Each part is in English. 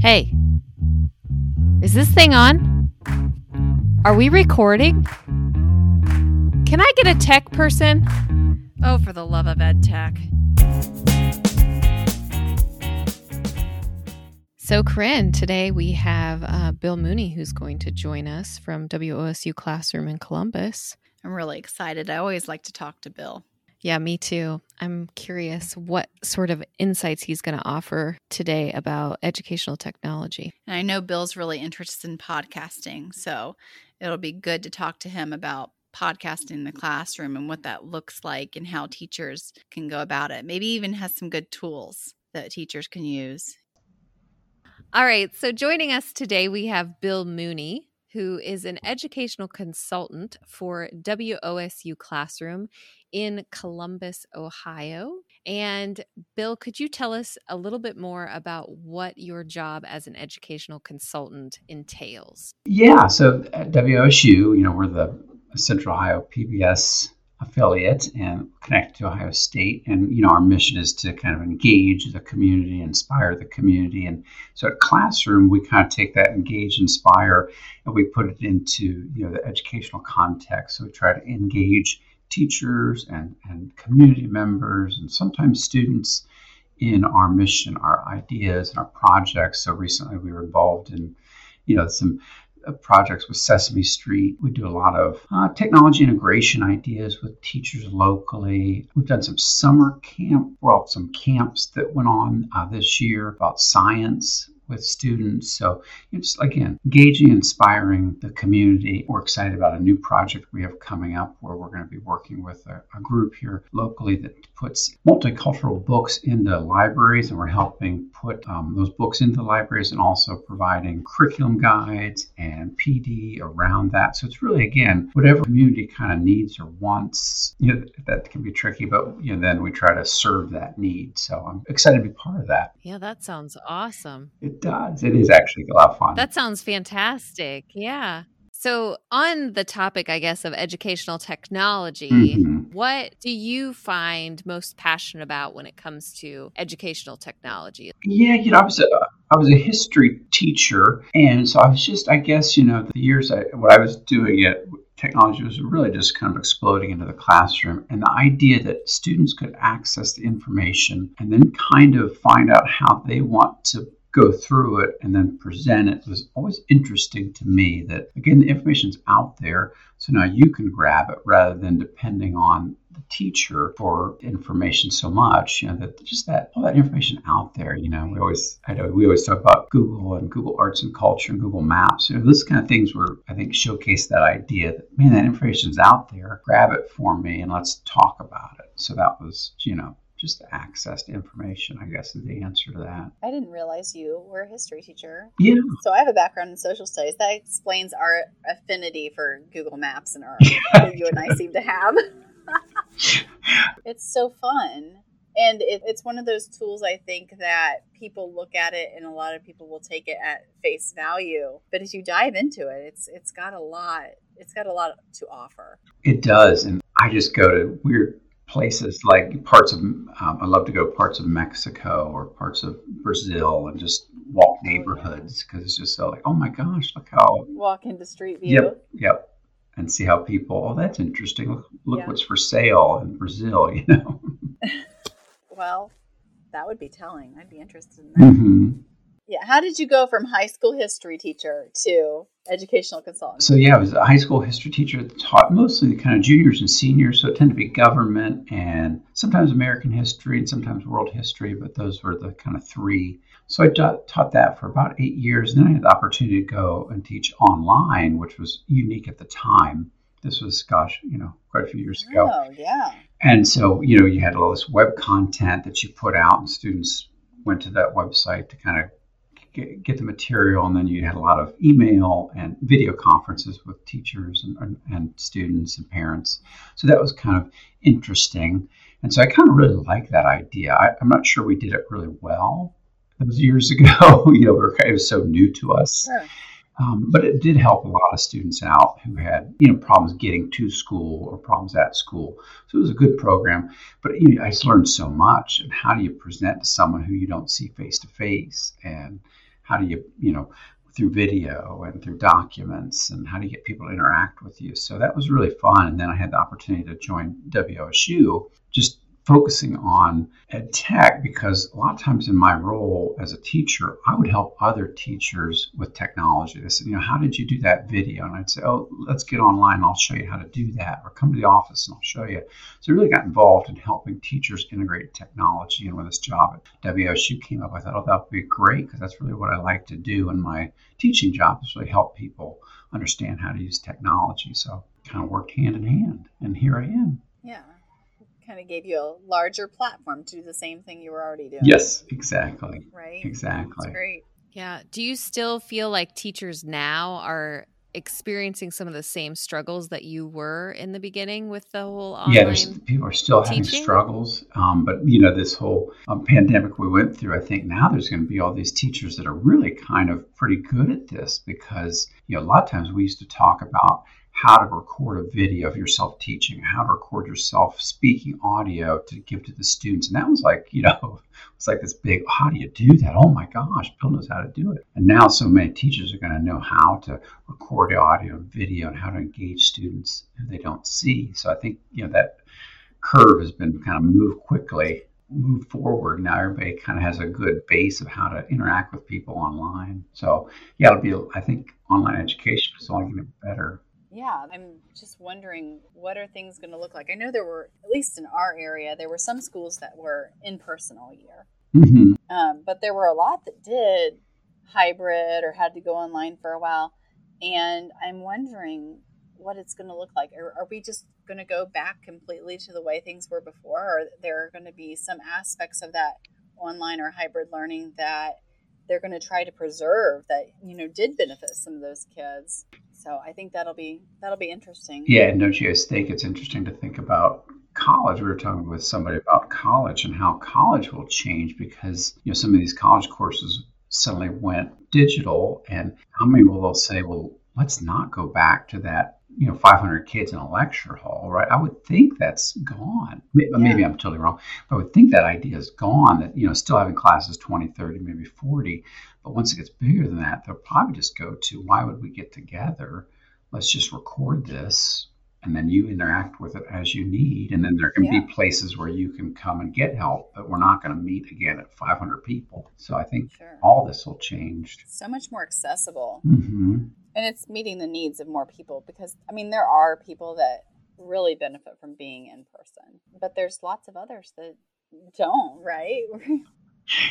Hey, is this thing on? Are we recording? Can I get a tech person? Oh, for the love of ed tech. So, Corinne, today we have uh, Bill Mooney who's going to join us from WOSU Classroom in Columbus. I'm really excited. I always like to talk to Bill. Yeah, me too. I'm curious what sort of insights he's going to offer today about educational technology. And I know Bill's really interested in podcasting, so it'll be good to talk to him about podcasting in the classroom and what that looks like and how teachers can go about it. Maybe even has some good tools that teachers can use. All right, so joining us today we have Bill Mooney who is an educational consultant for WOSU Classroom in Columbus, Ohio. And Bill, could you tell us a little bit more about what your job as an educational consultant entails? Yeah, so at WOSU, you know, we're the Central Ohio PBS affiliate and connected to Ohio State. And you know, our mission is to kind of engage the community, inspire the community. And so at Classroom, we kind of take that engage, inspire, and we put it into you know the educational context. So we try to engage teachers and, and community members and sometimes students in our mission, our ideas, and our projects. So recently we were involved in, you know, some projects with Sesame Street. We do a lot of uh, technology integration ideas with teachers locally. We've done some summer camp, well, some camps that went on uh, this year about science with students. So it's again engaging, inspiring the community. We're excited about a new project we have coming up where we're going to be working with a, a group here locally that puts multicultural books into libraries, and we're helping put um, those books into libraries and also providing curriculum guides and PD around that. So it's really again whatever community kind of needs or wants. You know that can be tricky, but you know then we try to serve that need. So I'm excited to be part of that. Yeah, that sounds awesome. It does. It is actually a lot of fun. That sounds fantastic. Yeah. So, on the topic, I guess, of educational technology, mm-hmm. what do you find most passionate about when it comes to educational technology? Yeah, you know, I was a, I was a history teacher, and so I was just, I guess, you know, the years I, what I was doing it technology was really just kind of exploding into the classroom. And the idea that students could access the information and then kind of find out how they want to go through it and then present it. Was always interesting to me that again the information's out there so now you can grab it rather than depending on the teacher for information so much you know that just that all that information out there you know we always i know we always talk about google and google arts and culture and google maps you know this kind of things were i think showcase that idea that man that information's out there grab it for me and let's talk about it. So that was you know just access to information, I guess, is the answer to that. I didn't realize you were a history teacher. Yeah. So I have a background in social studies. That explains our affinity for Google Maps and our you and I seem to have. it's so fun. And it, it's one of those tools I think that people look at it and a lot of people will take it at face value. But as you dive into it, it's it's got a lot it's got a lot to offer. It does. And I just go to weird places like parts of um, I love to go parts of Mexico or parts of Brazil and just walk neighborhoods because it's just so like oh my gosh look how walk into street view. Yep yep and see how people oh that's interesting. Look, look yeah. what's for sale in Brazil you know? Well that would be telling. I'd be interested in that. Mm-hmm. Yeah. How did you go from high school history teacher to educational consultant? So, yeah, I was a high school history teacher that taught mostly the kind of juniors and seniors. So, it tended to be government and sometimes American history and sometimes world history, but those were the kind of three. So, I taught, taught that for about eight years. And then I had the opportunity to go and teach online, which was unique at the time. This was, gosh, you know, quite a few years ago. Oh, yeah. And so, you know, you had all this web content that you put out, and students went to that website to kind of get, get the material, and then you had a lot of email and video conferences with teachers and, and students and parents. So that was kind of interesting. And so I kind of really like that idea. I, am not sure we did it really well those years ago. you know, it was so new to us. Sure. Um, but it did help a lot of students out who had you know problems getting to school or problems at school. So it was a good program. But you know, I just learned so much. And how do you present to someone who you don't see face to face? And how do you, you know, through video and through documents and how do you get people to interact with you. So that was really fun. And then I had the opportunity to join WOSU just focusing on ed tech because a lot of times in my role as a teacher, I would help other teachers with technology. They said, you know, how did you do that video? And I'd say, oh, let's get online. I'll show you how to do that. Or come to the office and I'll show you. So I really got involved in helping teachers integrate technology. And when this job at WOSU came up, I thought, oh, that would be great because that's really what I like to do in my teaching job is really help people understand how to use technology. So kind of worked hand in hand. And here I am. Yeah kind of gave you a larger platform to do the same thing you were already doing. Yes, exactly. Right. Exactly. That's great. Yeah. Do you still feel like teachers now are experiencing some of the same struggles that you were in the beginning with the whole online yeah there's, people are still teaching? having struggles um, but you know this whole um, pandemic we went through i think now there's going to be all these teachers that are really kind of pretty good at this because you know a lot of times we used to talk about how to record a video of yourself teaching, how to record yourself speaking audio to give to the students. And that was like, you know, it's like this big, how do you do that? Oh my gosh, Bill knows how to do it. And now so many teachers are going to know how to record audio and video and how to engage students who they don't see. So I think, you know, that curve has been kind of moved quickly moved forward now everybody kind of has a good base of how to interact with people online so yeah it'll be i think online education is only getting better yeah, I'm just wondering what are things going to look like. I know there were, at least in our area, there were some schools that were in person all year, mm-hmm. um, but there were a lot that did hybrid or had to go online for a while. And I'm wondering what it's going to look like. Are, are we just going to go back completely to the way things were before, or there are going to be some aspects of that online or hybrid learning that they're going to try to preserve that you know did benefit some of those kids so I think that'll be that'll be interesting. Yeah, don't you think it's interesting to think about college? We were talking with somebody about college and how college will change because you know some of these college courses suddenly went digital, and how many will they'll say, well, let's not go back to that you know 500 kids in a lecture hall right i would think that's gone maybe, yeah. maybe i'm totally wrong but i would think that idea is gone that you know still having classes 20 30 maybe 40 but once it gets bigger than that, they'll probably just go to why would we get together? Let's just record this and then you interact with it as you need. And then there can yeah. be places where you can come and get help, but we're not going to meet again at 500 people. So I think sure. all this will change. So much more accessible. Mm-hmm. And it's meeting the needs of more people because, I mean, there are people that really benefit from being in person, but there's lots of others that don't, right?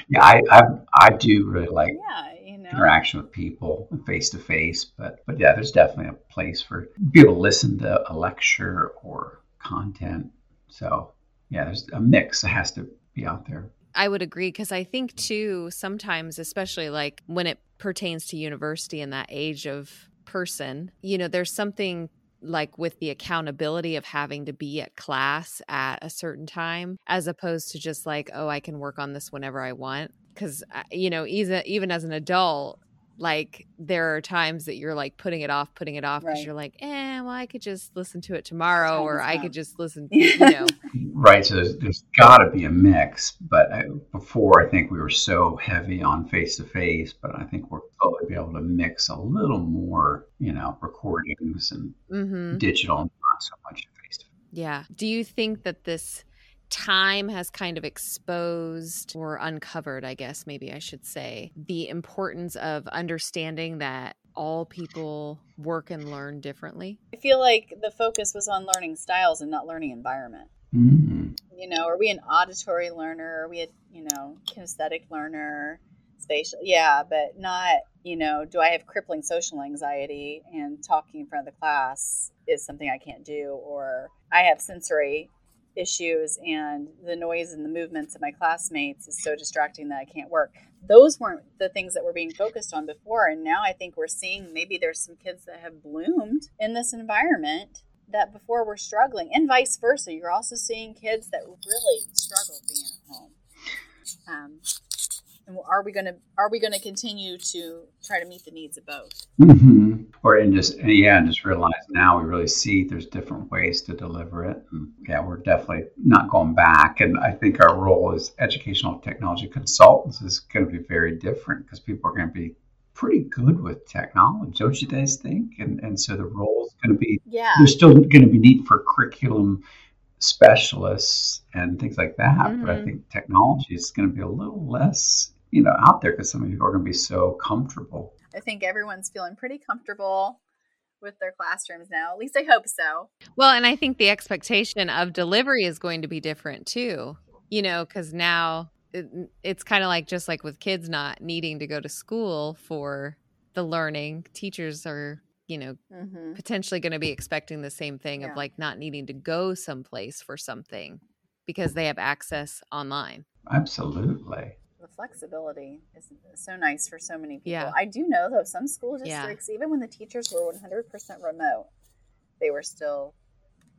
yeah, I, I, I do really like yeah, you know. interaction with people face to face, but but yeah, there's definitely a place for be able to listen to a lecture or content. So yeah, there's a mix that has to be out there. I would agree because I think too sometimes, especially like when it pertains to university and that age of person, you know, there's something like with the accountability of having to be at class at a certain time as opposed to just like oh i can work on this whenever i want. Because uh, you know even even as an adult like there are times that you're like putting it off putting it off because right. you're like eh well i could just listen to it tomorrow or i could just listen you know right so there's, there's got to be a mix but I, before i think we were so heavy on face to face but i think we're probably be able to mix a little more you know recordings and mm-hmm. digital not so much face to face yeah do you think that this time has kind of exposed or uncovered, I guess, maybe I should say, the importance of understanding that all people work and learn differently? I feel like the focus was on learning styles and not learning environment. Mm-hmm. You know, are we an auditory learner? Are we a, you know, kinesthetic learner? Spatial, yeah, but not, you know, do I have crippling social anxiety and talking in front of the class is something I can't do, or I have sensory issues and the noise and the movements of my classmates is so distracting that I can't work. Those weren't the things that were being focused on before. And now I think we're seeing maybe there's some kids that have bloomed in this environment that before were struggling, and vice versa. You're also seeing kids that really struggle being at home. Um, And are we going to are we going to continue to try to meet the needs of both? Mm-hmm. Or and just yeah, and just realize now we really see there's different ways to deliver it. And yeah, we're definitely not going back. And I think our role as educational technology consultants is going to be very different because people are going to be pretty good with technology, don't you guys think? And and so the role is going to be yeah. There's still going to be need for curriculum specialists and things like that. Mm-hmm. But I mm-hmm. think technology is going to be a little less, you know, out there because some people are going to be so comfortable. I think everyone's feeling pretty comfortable with their classrooms now. At least I hope so. Well, and I think the expectation of delivery is going to be different too. You know, because now it, it's kind of like just like with kids not needing to go to school for the learning, teachers are you know, mm-hmm. potentially going to be expecting the same thing yeah. of like not needing to go someplace for something because they have access online. Absolutely. The flexibility is so nice for so many people. Yeah. I do know though some school districts, yeah. even when the teachers were 100% remote, they were still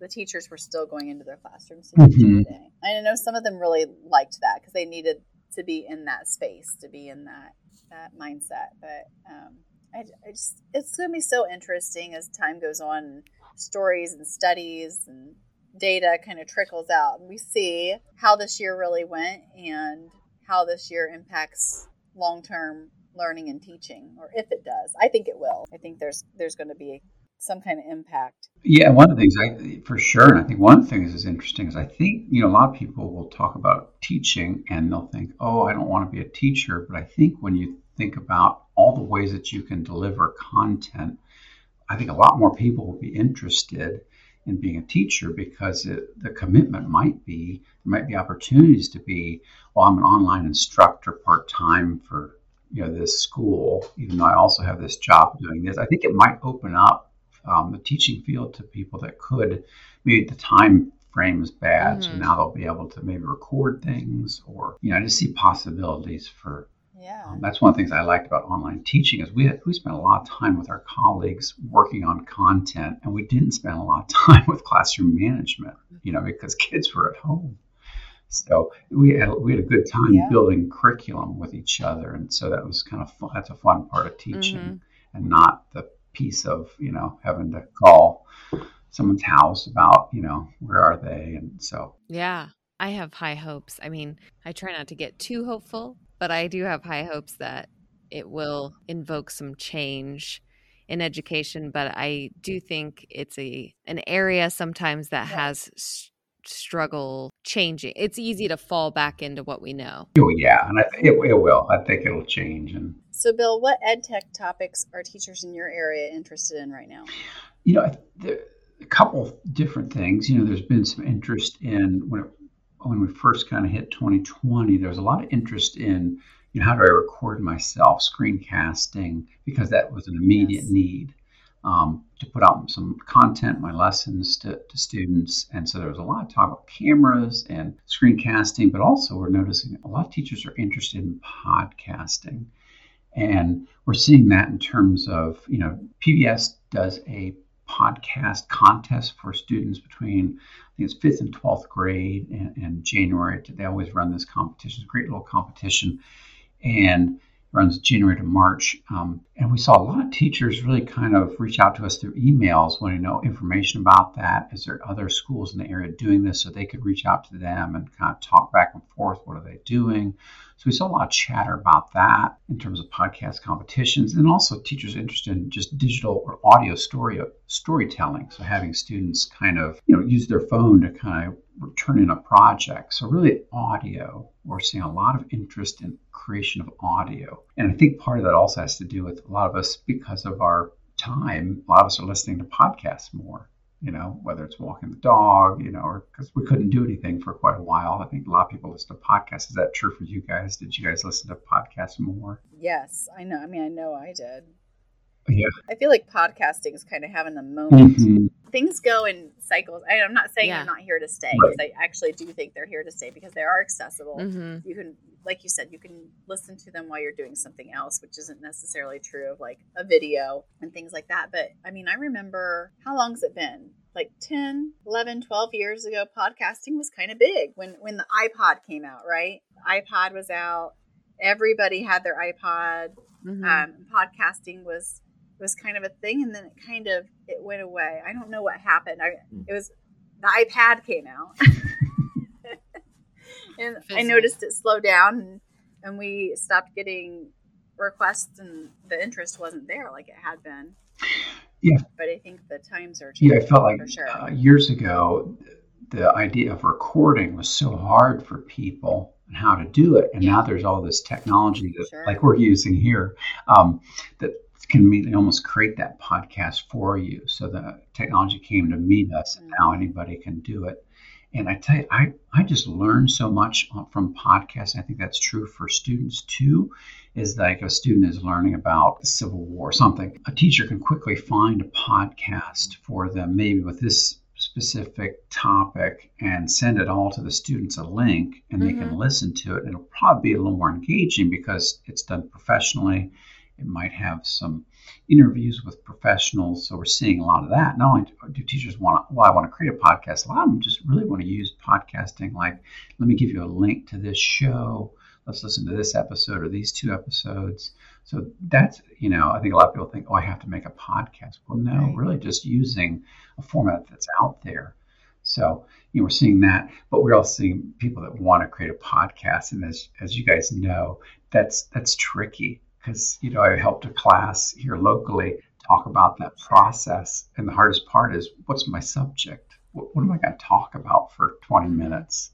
the teachers were still going into their classrooms to teach mm-hmm. every day. I know some of them really liked that because they needed to be in that space, to be in that that mindset. But um, I, I just it's going to be so interesting as time goes on. Stories and studies and data kind of trickles out, and we see how this year really went and how this year impacts long term learning and teaching, or if it does. I think it will. I think there's there's going to be some kind of impact. Yeah, one of the things I for sure, and I think one of the things is interesting is I think you know a lot of people will talk about teaching and they'll think, oh, I don't want to be a teacher, but I think when you think about all the ways that you can deliver content, I think a lot more people will be interested in being a teacher because it, the commitment might be there might be opportunities to be well i'm an online instructor part-time for you know this school even though i also have this job doing this i think it might open up um, the teaching field to people that could maybe the time frame is bad mm-hmm. so now they'll be able to maybe record things or you know i just see possibilities for yeah. Um, that's one of the things I liked about online teaching is we had, we spent a lot of time with our colleagues working on content, and we didn't spend a lot of time with classroom management, you know, because kids were at home. So we had we had a good time yeah. building curriculum with each other, and so that was kind of fun. That's a fun part of teaching, mm-hmm. and not the piece of you know having to call someone's house about you know where are they, and so yeah. I have high hopes. I mean, I try not to get too hopeful, but I do have high hopes that it will invoke some change in education. But I do think it's a an area sometimes that has s- struggle changing. It's easy to fall back into what we know. Oh yeah, and I, it, it will. I think it'll change. And so, Bill, what ed tech topics are teachers in your area interested in right now? You know, there, a couple different things. You know, there's been some interest in when it when we first kind of hit 2020, there was a lot of interest in you know, how do I record myself screencasting because that was an immediate yes. need um, to put out some content, my lessons to, to, students. And so there was a lot of talk about cameras and screencasting, but also we're noticing a lot of teachers are interested in podcasting. And we're seeing that in terms of, you know, PBS does a podcast contest for students between I think it's fifth and twelfth grade and, and January. They always run this competition. It's a great little competition, and runs January to March. Um, and we saw a lot of teachers really kind of reach out to us through emails wanting to know information about that. Is there other schools in the area doing this so they could reach out to them and kind of talk back and forth? What are they doing? So we saw a lot of chatter about that in terms of podcast competitions, and also teachers interested in just digital or audio story storytelling. So having students kind of you know use their phone to kind of turn in a project. So really audio. We're seeing a lot of interest in creation of audio, and I think part of that also has to do with a lot of us because of our time. A lot of us are listening to podcasts more you know, whether it's walking the dog, you know, or because we couldn't do anything for quite a while. I think a lot of people listen to podcasts. Is that true for you guys? Did you guys listen to podcasts more? Yes, I know. I mean, I know I did. Yeah. I feel like podcasting is kind of having a moment. Mm-hmm. Things go in cycles. I, am not saying yeah. they're not here to stay because right. I actually do think they're here to stay because they are accessible. Mm-hmm. You can, like you said, you can listen to them while you're doing something else, which isn't necessarily true of like a video and things like that. But I mean, I remember how long's it been? Like 10, 11, 12 years ago, podcasting was kind of big when when the iPod came out, right? The iPod was out everybody had their iPod. Mhm. Um, podcasting was was kind of a thing, and then it kind of it went away. I don't know what happened. I it was the iPad came out, and I noticed it slowed down, and and we stopped getting requests, and the interest wasn't there like it had been. Yeah. but I think the times are changing. Yeah, I felt like sure. uh, years ago, the idea of recording was so hard for people and how to do it. And now there's all this technology that, Sure. like we're using here, um, that can immediately almost create that podcast for you. So the technology came to meet us, and now anybody can do it. And I tell you, I, I just learned so much from podcasts. I think that's true for students too. Is like a student is learning about the Civil War or something. A teacher can quickly find a podcast for them, maybe with this specific topic, and send it all to the students a link, and they can Mhm. listen to it. And it'll probably be a little more engaging because it's done professionally. It might have some interviews with professionals. So we're seeing a lot of that. Not only do teachers want to, well, I want to create a podcast, a lot of them just really want to use podcasting. Like, let me give you a link to this show. Let's listen to this episode or these two episodes. So that's, you know, I think a lot of people think, oh, I have to make a podcast. Well, no, Right. really just using a format that's out there. So, you know, we're seeing that, but we're also seeing people that want to create a podcast. And as, as you guys know, that's, that's tricky because, you know, I helped a class here locally talk about that process. And the hardest part is what's my subject? What, what am I going to talk about for 20 mm-hmm. minutes?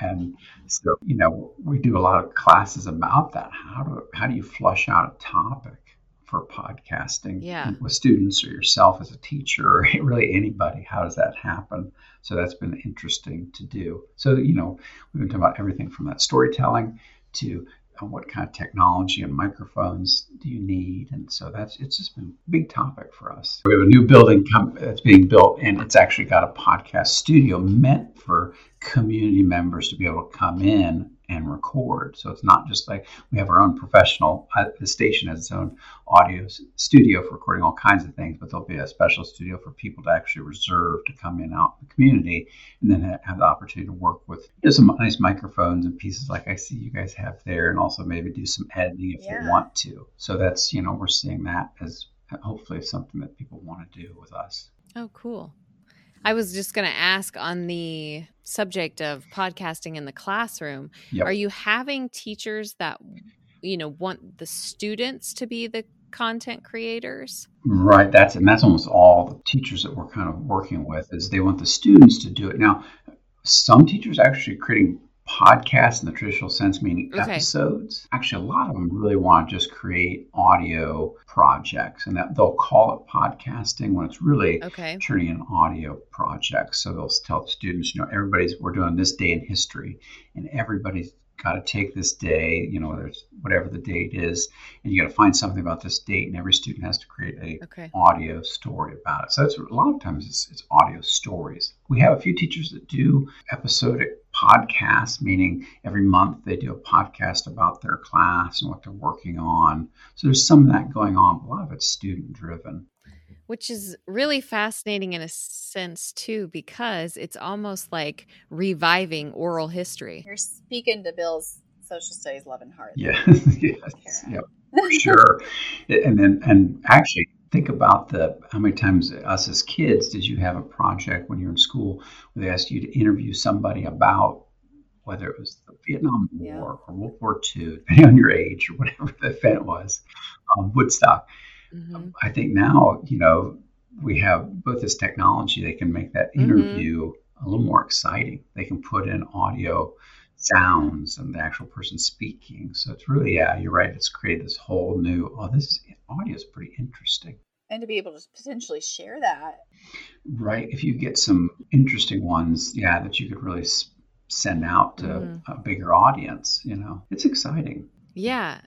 And so, you know, we do a lot of classes about that. How do how do you flush out a topic for podcasting Yeah. with students or yourself as a teacher or really anybody? How does that happen? So that's been interesting to do. So, you know, we've been talking about everything from that storytelling to what kind of technology and microphones do you need? And so that's it's just been a big topic for us. We have a new building com- that's being built, and it's actually got a podcast studio meant for community members to be able to come in and record. So it's not just like we have our own professional. Uh, the station has its own audio studio for recording all kinds of things, but there'll be a special studio for people to actually reserve to come in out in the community and then ha- have the opportunity to work with you know, some nice microphones and pieces like I see you guys have there, and also maybe do some editing if Yeah. they want to. So that's you know we're seeing that as hopefully something that people want to do with us. Oh, cool. I was just going to ask on the subject of podcasting in the classroom. Yep. Are you having teachers that you know want the students to be the content creators? Right. That's and that's almost all the teachers that we're kind of working with is they want the students to do it. Now, some teachers actually creating podcasts in the traditional sense, meaning Okay. episodes. Actually, a lot of them really want to just create audio projects, and that they'll call it podcasting when it's really Okay. turning an audio project. So they'll tell students, you know, everybody's we're doing this day in history, and everybody's got to take this day, you know, whether it's whatever the date is, and you got to find something about this date, and every student has to create a Okay. audio story about it. So that's a lot of times it's, it's audio stories. We have a few teachers that do episodic podcasts, meaning every month they do a podcast about their class and what they're working on. So there's some of that going on, but a lot of it's student driven. Which is really fascinating in a sense too because it's almost like reviving oral history. You're speaking to Bill's social studies love and heart. Yeah, yes, yep, for sure. And then, and actually, think about the how many times us as kids did you have a project when you're in school where they asked you to interview somebody about whether it was the Vietnam Yeah. War or World War II, depending on your age or whatever the event was, um, Woodstock. Mhm. I think now, you know, we have both this technology, they can make that Mhm. interview a little more exciting. They can put in audio sounds and the actual person speaking. So it's really, yeah, you're right. It's created this whole new, oh, this is, audio is pretty interesting. And to be able to potentially share that. Right. If you get some interesting ones, yeah, that you could really send out to Mhm. a bigger audience, you know, it's exciting. Yeah.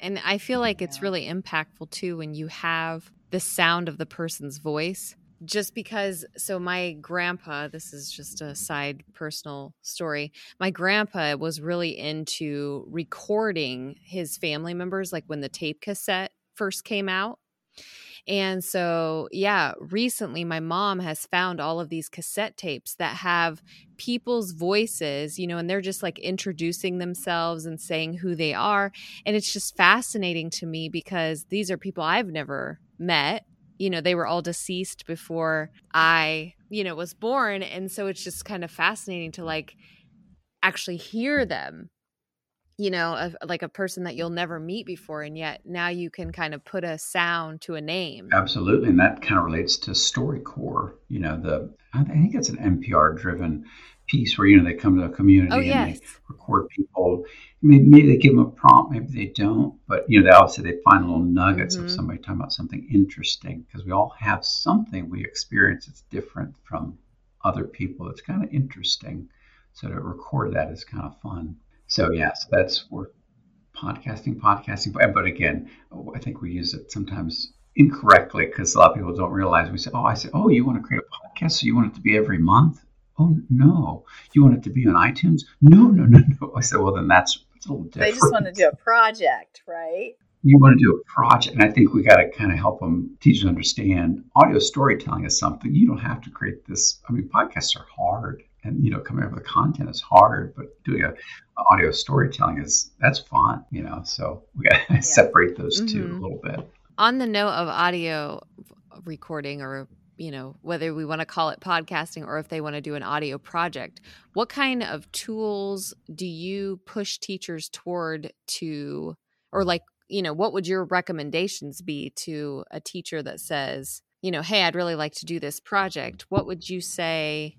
And I feel like it's really impactful too when you have the sound of the person's voice. Just because, so my grandpa, this is just a side personal story. My grandpa was really into recording his family members, like when the tape cassette first came out. And so, yeah, recently my mom has found all of these cassette tapes that have people's voices, you know, and they're just like introducing themselves and saying who they are. And it's just fascinating to me because these are people I've never met. You know, they were all deceased before I, you know, was born. And so it's just kind of fascinating to like actually hear them you know, a, like a person that you'll never meet before, and yet now you can kind of put a sound to a name. Absolutely, and that kind of relates to StoryCorps. You know, the I think it's an NPR driven piece where you know they come to a community oh, and yes. they record people. Maybe, maybe, they give them a prompt, maybe they don't, but you know, they obviously they find little nuggets mm-hmm. of somebody talking about something interesting because we all have something we experience that's different from other people. It's kind of interesting. So to record that is kind of fun. So yes, that's we're podcasting, podcasting. But again, I think we use it sometimes incorrectly because a lot of people don't realize. We say, "Oh, I say, oh, you want to create a podcast, so you want it to be every month." Oh no, you want it to be on iTunes? No, no, no, no. I said, well, then that's, that's a little different. They just want to do a project, right? You want to do a project, and I think we got to kind of help them teachers understand audio storytelling is something you don't have to create this. I mean, podcasts are hard and you know coming up with content is hard but doing a, a audio storytelling is that's fun you know so we got to yeah. separate those mm-hmm. two a little bit on the note of audio recording or you know whether we want to call it podcasting or if they want to do an audio project what kind of tools do you push teachers toward to or like you know what would your recommendations be to a teacher that says you know hey i'd really like to do this project what would you say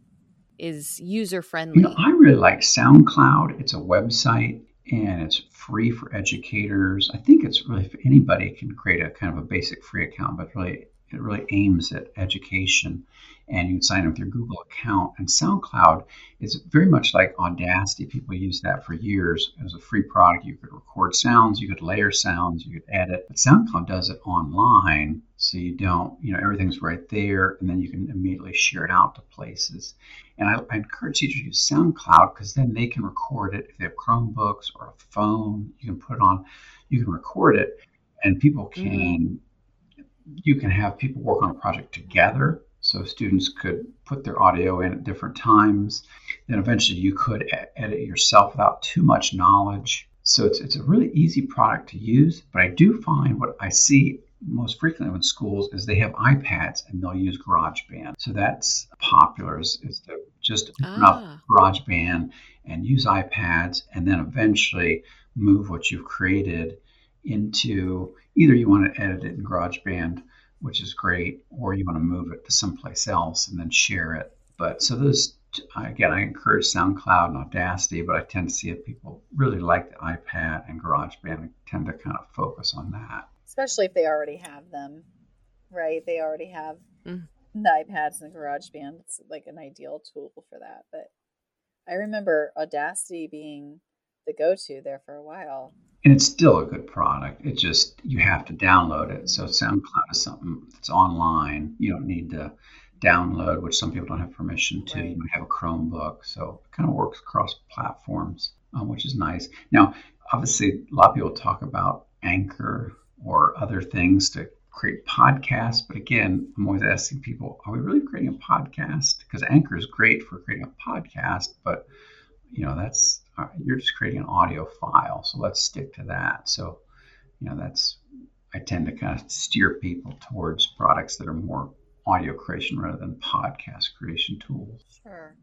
is user friendly? You know, I really like SoundCloud. It's a website and it's free for educators. I think it's really for anybody can create a kind of a basic free account, but really it really aims at education and you can sign up with your Google account. And SoundCloud is very much like Audacity. People use that for years as a free product. You could record sounds, you could layer sounds, you could edit. But SoundCloud does it online, so you don't, you know, everything's right there, and then you can immediately share it out to places. And I, I encourage teachers to use SoundCloud because then they can record it if they have Chromebooks or a phone. You can put it on, you can record it, and people mm-hmm. can. You can have people work on a project together so students could put their audio in at different times. Then eventually you could edit yourself without too much knowledge. So it's, it's a really easy product to use. But I do find what I see most frequently in schools is they have iPads and they'll use GarageBand. So that's popular is, is to just open ah. up GarageBand and use iPads and then eventually move what you've created into either you want to edit it in GarageBand which is great, or you want to move it to someplace else and then share it. But so those, again, I encourage SoundCloud and Audacity, but I tend to see if people really like the iPad and GarageBand, I tend to kind of focus on that. Especially if they already have them, right? They already have mm. the iPads and the GarageBand. It's like an ideal tool for that. But I remember Audacity being the go-to there for a while and it's still a good product. It just you have to download it. So SoundCloud is something that's online. You don't need to download, which some people don't have permission to. Right. You might have a Chromebook, so it kind of works across platforms, um, which is nice. Now, obviously, a lot of people talk about Anchor or other things to create podcasts, but again, I'm always asking people, are we really creating a podcast? Because Anchor is great for creating a podcast, but you know that's uh, you're just creating an audio file. So let's stick to that. So, you know, that's, I tend to kind of steer people towards products that are more audio creation rather than podcast creation tools. Sure.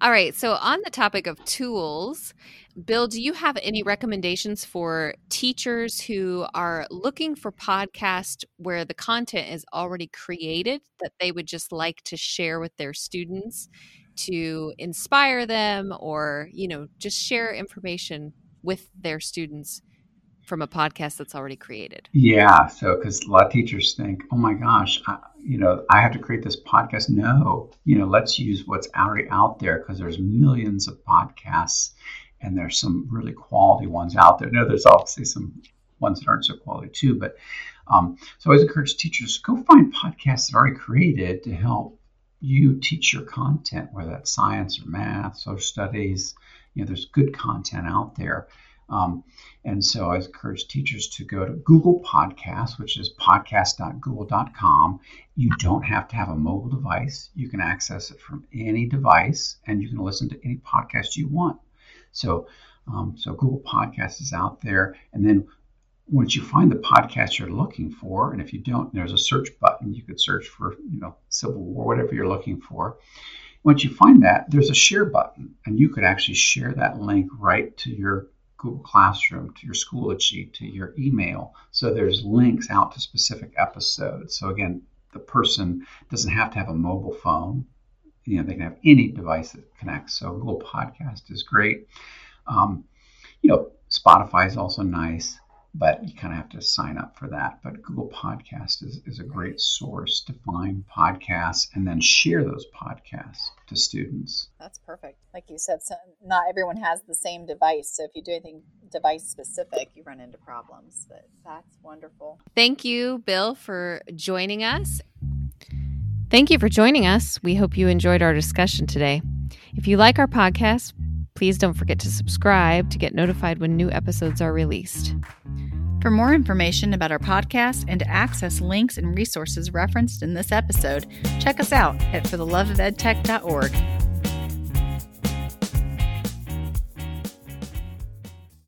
All right. So, on the topic of tools, Bill, do you have any recommendations for teachers who are looking for podcasts where the content is already created that they would just like to share with their students to inspire them or, you know, just share information with their students from a podcast that's already created? Yeah. So, because a lot of teachers think, oh my gosh, I, you know, I have to create this podcast. No, you know, let's use what's already out there because there's millions of podcasts and there's some really quality ones out there. No, there's obviously some ones that aren't so quality too, but um, so I always encourage teachers go find podcasts that are already created to help you teach your content, whether that's science or math, social studies. You know, there's good content out there. Um, and so I encourage teachers to go to Google Podcasts, which is podcast.google.com. You don't have to have a mobile device. You can access it from any device and you can listen to any podcast you want. So, um, so Google Podcasts is out there. And then once you find the podcast you're looking for, and if you don't, there's a search button. You could search for, you know, Civil War, whatever you're looking for. Once you find that, there's a share button, and you could actually share that link right to your Google Classroom, to your Schoology, to your email. So there's links out to specific episodes. So again, the person doesn't have to have a mobile phone. You know, they can have any device that connects. So Google Podcast is great. Um, you know, Spotify is also nice but you kind of have to sign up for that. But Google Podcast is, is a great source to find podcasts and then share those podcasts to students. That's perfect. Like you said, so not everyone has the same device. So if you do anything device specific, you run into problems. But that's wonderful. Thank you, Bill, for joining us. Thank you for joining us. We hope you enjoyed our discussion today. If you like our podcast, Please don't forget to subscribe to get notified when new episodes are released. For more information about our podcast and to access links and resources referenced in this episode, check us out at fortheloveofedtech.org.